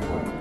Bye.